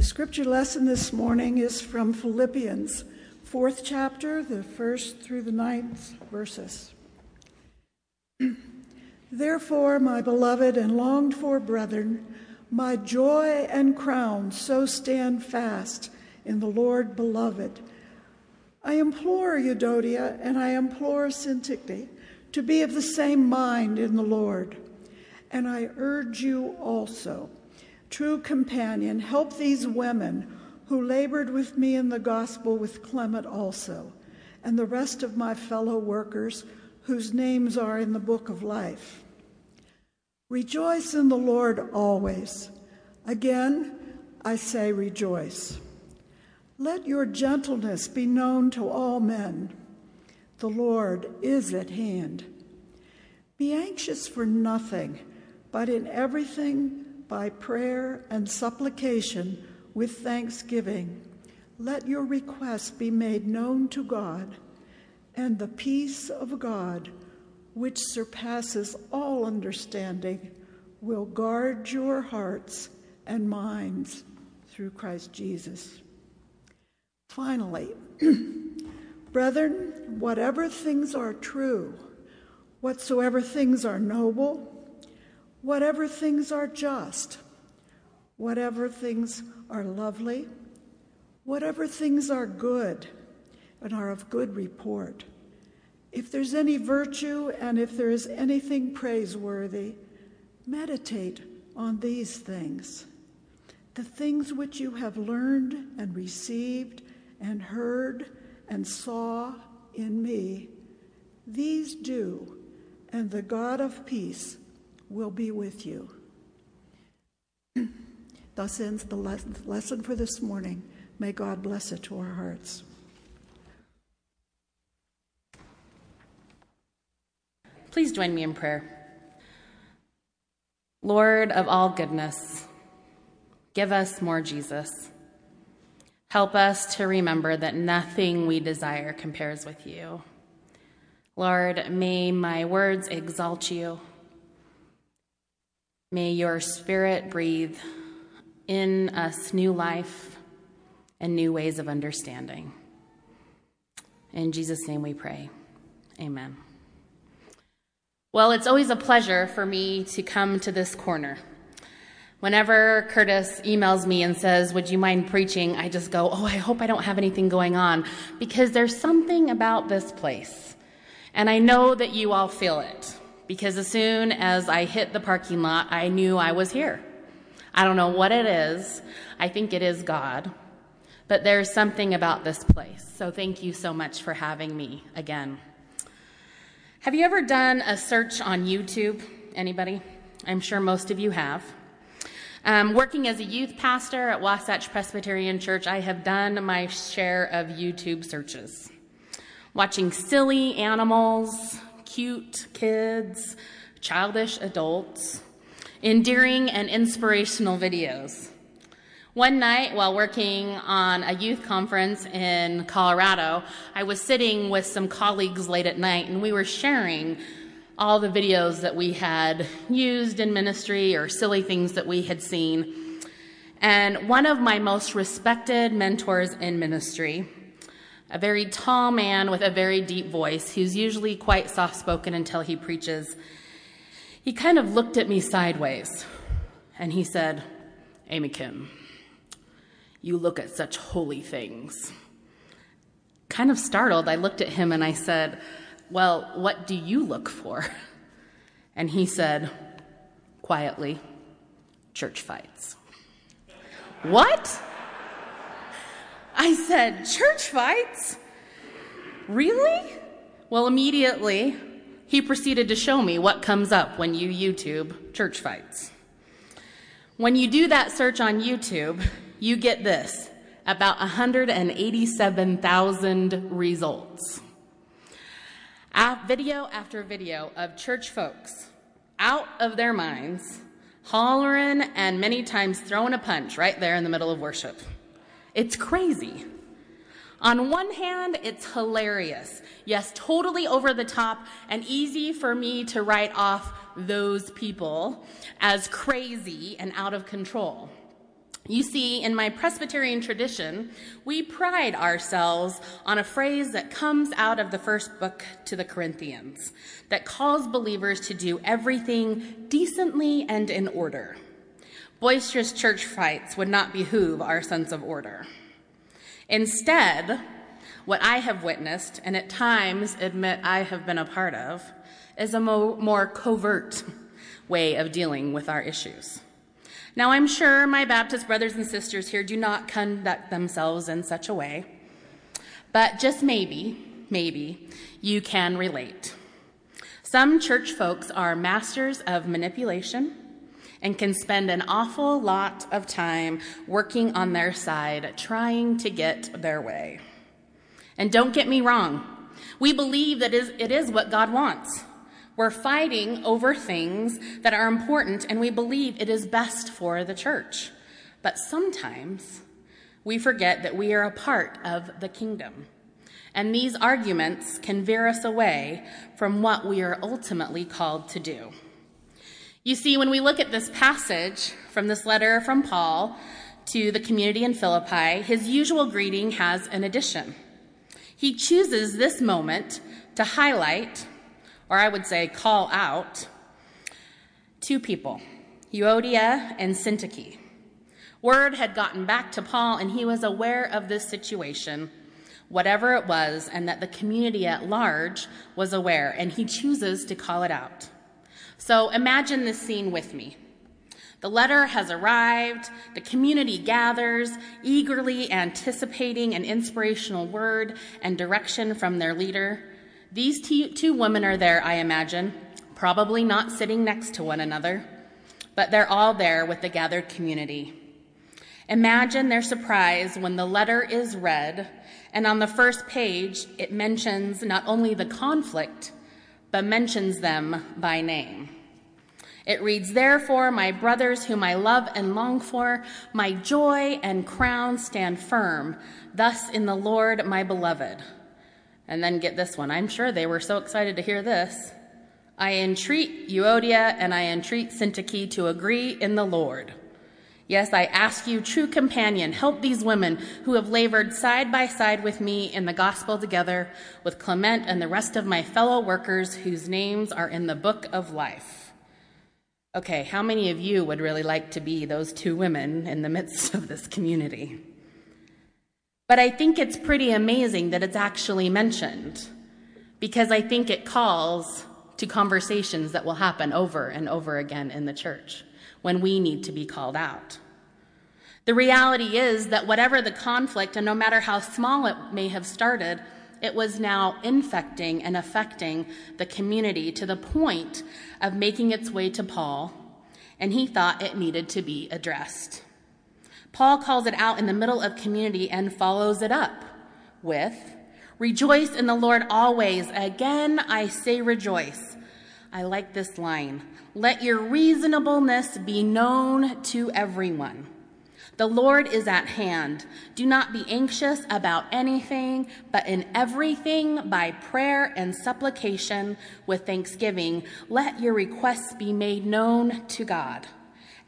The scripture lesson this morning is from Philippians, fourth chapter, the first through the ninth verses. Therefore, my beloved and longed for brethren, my joy and crown, so stand fast in the Lord, beloved. I implore Euodia and I implore Syntyche to be of the same mind in the Lord. And I urge you also, true companion, help these women who labored with me in the gospel with Clement also, and the rest of my fellow workers whose names are in the book of life. Rejoice in the Lord always. Again, I say rejoice. Let your gentleness be known to all men. The Lord is at hand. Be anxious for nothing, but in everything, by prayer and supplication with thanksgiving, let your requests be made known to God, and the peace of God which surpasses all understanding, will guard your hearts and minds through Christ Jesus. Finally, brethren, whatever things are true, whatsoever things are noble, whatever things are just, whatever things are lovely, whatever things are good and are of good report if there's any virtue and if there is anything praiseworthy, meditate on these things. The things which you have learned and received and heard and saw in me, these do, and the God of peace will be with you. Thus ends the lesson for this morning. May God bless it to our hearts. Please join me in prayer. Lord of all goodness, give us more Jesus. Help us to remember that nothing we desire compares with you. Lord, may my words exalt you. May your spirit breathe in us new life and new ways of understanding. In Jesus' name we pray. Amen. Well, it's always a pleasure for me to come to this corner. Whenever Curtis emails me and says, Would you mind preaching? I just go, Oh, I hope I don't have anything going on because there's something about this place. And I know that you all feel it because as soon as I hit the parking lot, I knew I was here. I don't know what it is. I think it is God. But there's something about this place. So thank you so much for having me again. Have you ever done a search on YouTube? Anybody? I'm sure most of you have. Um, working as a youth pastor at Wasatch Presbyterian Church, I have done my share of YouTube searches. Watching silly animals, cute kids, childish adults, endearing and inspirational videos. One night, while working on a youth conference in Colorado, I was sitting with some colleagues late at night and we were sharing all the videos that we had used in ministry or silly things that we had seen. And one of my most respected mentors in ministry, a very tall man with a very deep voice, who's usually quite soft spoken until he preaches, he kind of looked at me sideways and he said, Amy Kim. You look at such holy things. Kind of startled, I looked at him and I said, Well, what do you look for? And he said, quietly, church fights. what? I said, Church fights? Really? Well, immediately, he proceeded to show me what comes up when you YouTube church fights. When you do that search on YouTube, you get this about 187,000 results. Video after video of church folks out of their minds, hollering and many times throwing a punch right there in the middle of worship. It's crazy. On one hand, it's hilarious. Yes, totally over the top and easy for me to write off those people as crazy and out of control. You see, in my Presbyterian tradition, we pride ourselves on a phrase that comes out of the first book to the Corinthians that calls believers to do everything decently and in order. Boisterous church fights would not behoove our sense of order. Instead, what I have witnessed, and at times admit I have been a part of, is a mo- more covert way of dealing with our issues. Now, I'm sure my Baptist brothers and sisters here do not conduct themselves in such a way, but just maybe, maybe, you can relate. Some church folks are masters of manipulation and can spend an awful lot of time working on their side, trying to get their way. And don't get me wrong, we believe that it is what God wants. We're fighting over things that are important, and we believe it is best for the church. But sometimes we forget that we are a part of the kingdom. And these arguments can veer us away from what we are ultimately called to do. You see, when we look at this passage from this letter from Paul to the community in Philippi, his usual greeting has an addition. He chooses this moment to highlight, or I would say call out, two people, Euodia and Syntyche. Word had gotten back to Paul, and he was aware of this situation, whatever it was, and that the community at large was aware, and he chooses to call it out. So imagine this scene with me. The letter has arrived, the community gathers, eagerly anticipating an inspirational word and direction from their leader. These two women are there, I imagine, probably not sitting next to one another, but they're all there with the gathered community. Imagine their surprise when the letter is read, and on the first page, it mentions not only the conflict, but mentions them by name. It reads, Therefore, my brothers, whom I love and long for, my joy and crown stand firm, thus in the Lord, my beloved. And then get this one. I'm sure they were so excited to hear this. I entreat Euodia and I entreat Syntyche to agree in the Lord. Yes, I ask you, true companion, help these women who have labored side by side with me in the gospel together with Clement and the rest of my fellow workers whose names are in the book of life. Okay, how many of you would really like to be those two women in the midst of this community? But I think it's pretty amazing that it's actually mentioned because I think it calls to conversations that will happen over and over again in the church when we need to be called out. The reality is that whatever the conflict, and no matter how small it may have started, it was now infecting and affecting the community to the point of making its way to Paul, and he thought it needed to be addressed. Paul calls it out in the middle of community and follows it up with, Rejoice in the Lord always. Again, I say rejoice. I like this line. Let your reasonableness be known to everyone. The Lord is at hand. Do not be anxious about anything, but in everything, by prayer and supplication with thanksgiving, let your requests be made known to God.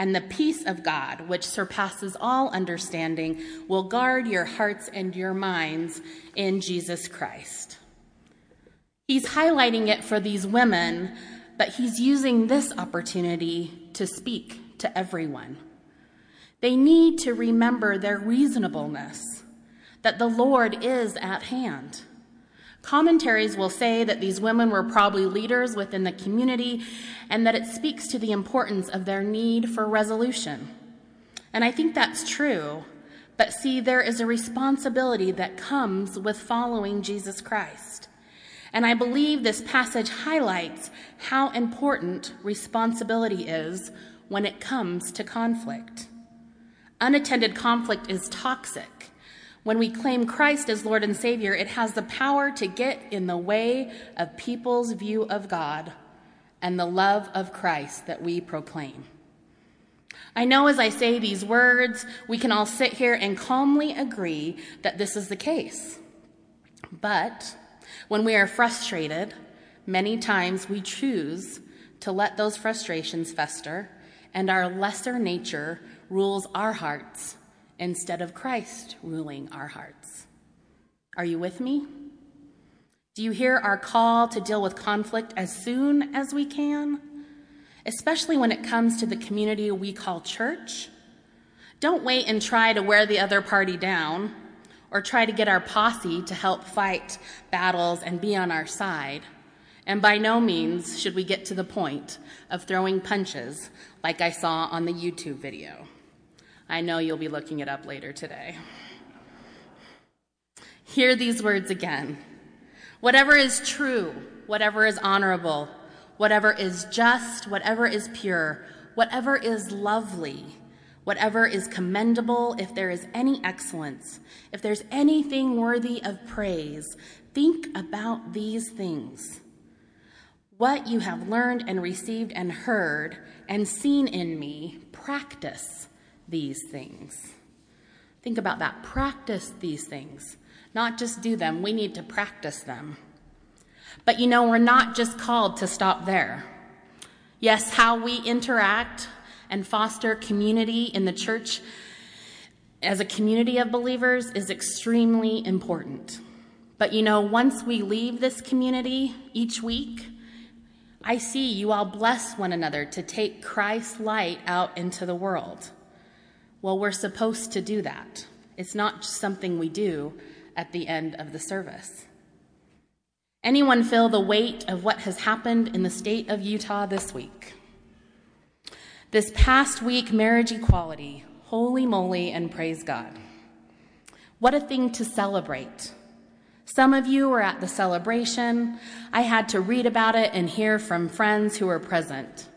And the peace of God, which surpasses all understanding, will guard your hearts and your minds in Jesus Christ. He's highlighting it for these women but he's using this opportunity to speak to everyone. They need to remember their reasonableness, that the Lord is at hand. Commentaries will say that these women were probably leaders within the community and that it speaks to the importance of their need for resolution. And I think that's true. But see, there is a responsibility that comes with following Jesus Christ. And I believe this passage highlights how important responsibility is when it comes to conflict. Unattended conflict is toxic. When we claim Christ as Lord and Savior, it has the power to get in the way of people's view of God and the love of Christ that we proclaim. I know as I say these words, we can all sit here and calmly agree that this is the case. But when we are frustrated, many times we choose to let those frustrations fester and our lesser nature rules our hearts instead of Christ ruling our hearts. Are you with me? Do you hear our call to deal with conflict as soon as we can? Especially when it comes to the community we call church? Don't wait and try to wear the other party down or try to get our posse to help fight battles and be on our side. And by no means should we get to the point of throwing punches like I saw on the YouTube video. I know you'll be looking it up later today. Hear these words again. Whatever is true, whatever is honorable, whatever is just, whatever is pure, whatever is lovely, whatever is commendable, if there is any excellence, if there's anything worthy of praise, think about these things. What you have learned and received and heard and seen in me, practice these things. Think about that. Practice these things. Not just do them, we need to practice them. But you know, we're not just called to stop there. Yes, how we interact and foster community in the church as a community of believers is extremely important. But you know, once we leave this community each week, I see you all bless one another to take Christ's light out into the world. Well, we're supposed to do that. It's not something we do at the end of the service. Anyone feel the weight of what has happened in the state of Utah this week? This past week, marriage equality, holy moly, and praise God. What a thing to celebrate. Some of you were at the celebration. I had to read about it and hear from friends who were present.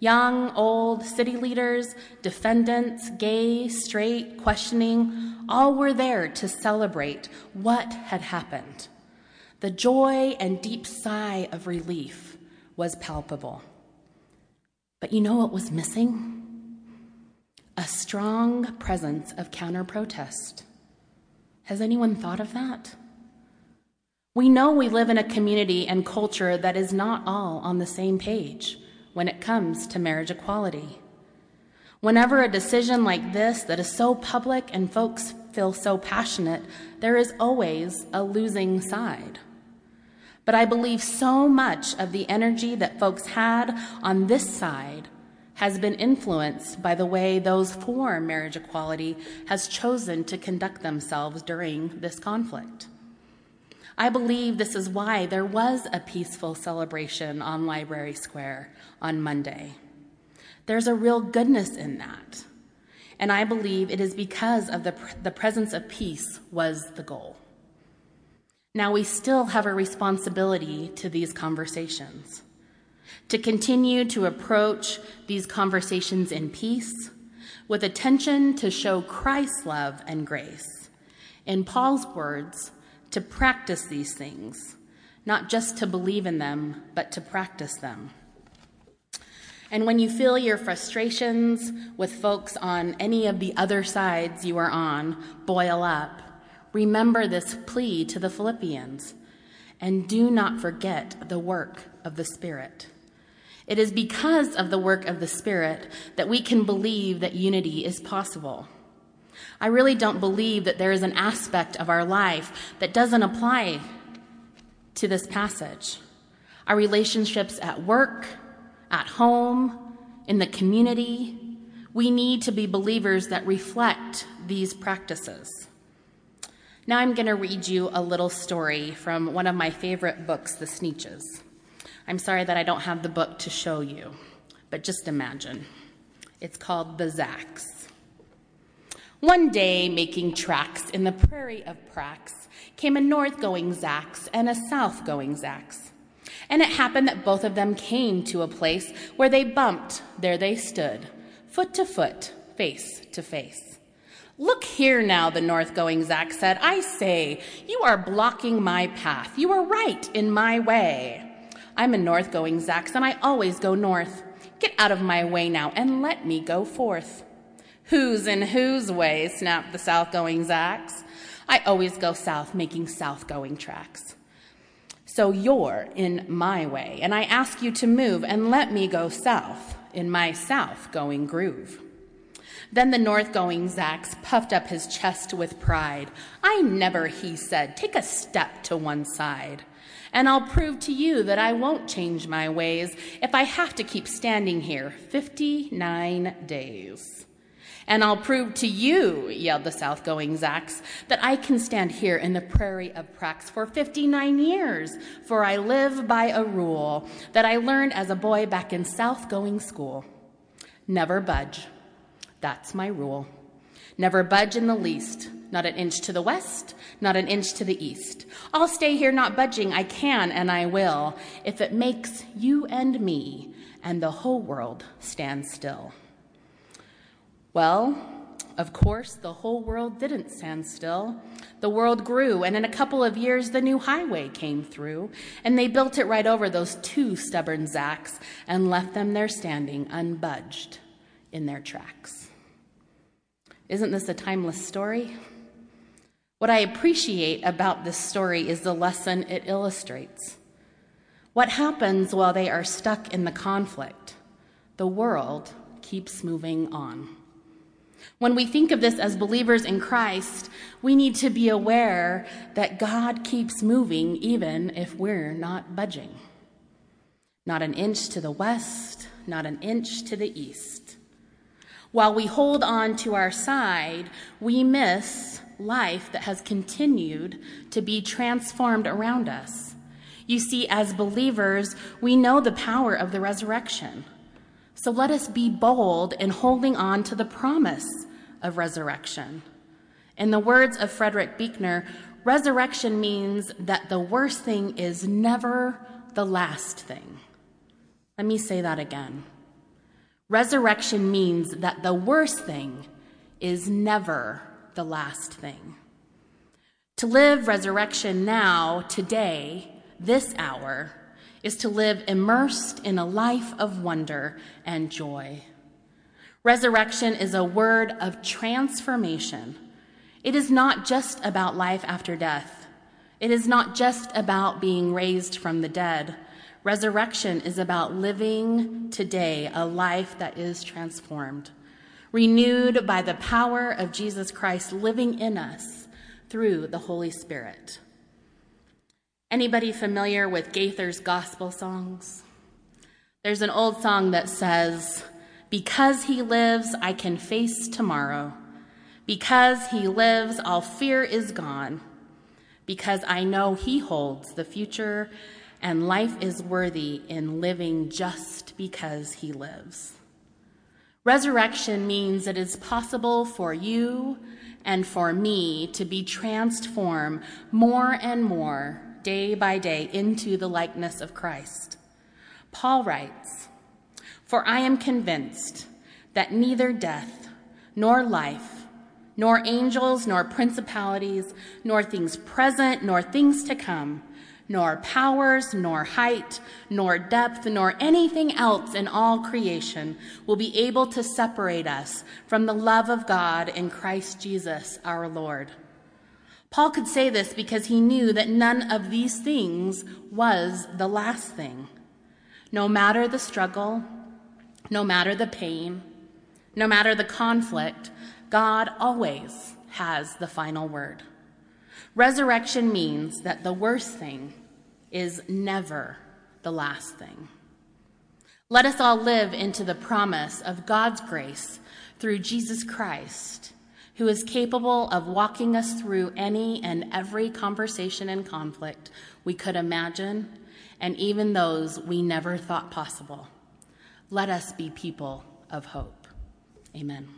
Young, old, city leaders, defendants, gay, straight, questioning, all were there to celebrate what had happened. The joy and deep sigh of relief was palpable. But you know what was missing? A strong presence of counter protest. Has anyone thought of that? We know we live in a community and culture that is not all on the same page when it comes to marriage equality. Whenever a decision like this that is so public and folks feel so passionate, there is always a losing side. But I believe so much of the energy that folks had on this side has been influenced by the way those for marriage equality has chosen to conduct themselves during this conflict. I believe this is why there was a peaceful celebration on Library Square on Monday. There's a real goodness in that. And I believe it is because of the, the presence of peace was the goal. Now, we still have a responsibility to these conversations, to continue to approach these conversations in peace, with attention to show Christ's love and grace. In Paul's words, to practice these things, not just to believe in them, but to practice them. And when you feel your frustrations with folks on any of the other sides you are on boil up, remember this plea to the Philippians and do not forget the work of the Spirit. It is because of the work of the Spirit that we can believe that unity is possible. I really don't believe that there is an aspect of our life that doesn't apply to this passage. Our relationships at work, at home, in the community, we need to be believers that reflect these practices. Now I'm going to read you a little story from one of my favorite books, The Sneetches. I'm sorry that I don't have the book to show you, but just imagine. It's called The Zax. One day, making tracks in the prairie of Prax, came a north going Zax and a south going Zax. And it happened that both of them came to a place where they bumped. There they stood, foot to foot, face to face. Look here now, the north going Zax said. I say, you are blocking my path. You are right in my way. I'm a north going Zax, and I always go north. Get out of my way now and let me go forth. Who's in whose way? snapped the south going Zax. I always go south, making south going tracks. So you're in my way, and I ask you to move and let me go south in my south going groove. Then the north going Zax puffed up his chest with pride. I never, he said, take a step to one side. And I'll prove to you that I won't change my ways if I have to keep standing here 59 days. And I'll prove to you, yelled the south going Zax, that I can stand here in the prairie of Prax for 59 years, for I live by a rule that I learned as a boy back in south going school. Never budge. That's my rule. Never budge in the least, not an inch to the west, not an inch to the east. I'll stay here not budging. I can and I will, if it makes you and me and the whole world stand still. Well, of course, the whole world didn't stand still. The world grew, and in a couple of years, the new highway came through, and they built it right over those two stubborn Zax and left them there standing, unbudged in their tracks. Isn't this a timeless story? What I appreciate about this story is the lesson it illustrates. What happens while they are stuck in the conflict? The world keeps moving on. When we think of this as believers in Christ, we need to be aware that God keeps moving even if we're not budging. Not an inch to the west, not an inch to the east. While we hold on to our side, we miss life that has continued to be transformed around us. You see, as believers, we know the power of the resurrection. So let us be bold in holding on to the promise of resurrection. In the words of Frederick Buechner, resurrection means that the worst thing is never the last thing. Let me say that again. Resurrection means that the worst thing is never the last thing. To live resurrection now, today, this hour, is to live immersed in a life of wonder and joy. Resurrection is a word of transformation. It is not just about life after death. It is not just about being raised from the dead. Resurrection is about living today a life that is transformed, renewed by the power of Jesus Christ living in us through the Holy Spirit. Anybody familiar with Gaither's gospel songs? There's an old song that says, Because he lives, I can face tomorrow. Because he lives, all fear is gone. Because I know he holds the future and life is worthy in living just because he lives. Resurrection means it is possible for you and for me to be transformed more and more day by day into the likeness of Christ. Paul writes, For I am convinced that neither death nor life, nor angels, nor principalities, nor things present, nor things to come, nor powers, nor height, nor depth, nor anything else in all creation will be able to separate us from the love of God in Christ Jesus our Lord. Paul could say this because he knew that none of these things was the last thing. No matter the struggle, no matter the pain, no matter the conflict, God always has the final word. Resurrection means that the worst thing is never the last thing. Let us all live into the promise of God's grace through Jesus Christ, who is capable of walking us through any and every conversation and conflict we could imagine, and even those we never thought possible. Let us be people of hope. Amen.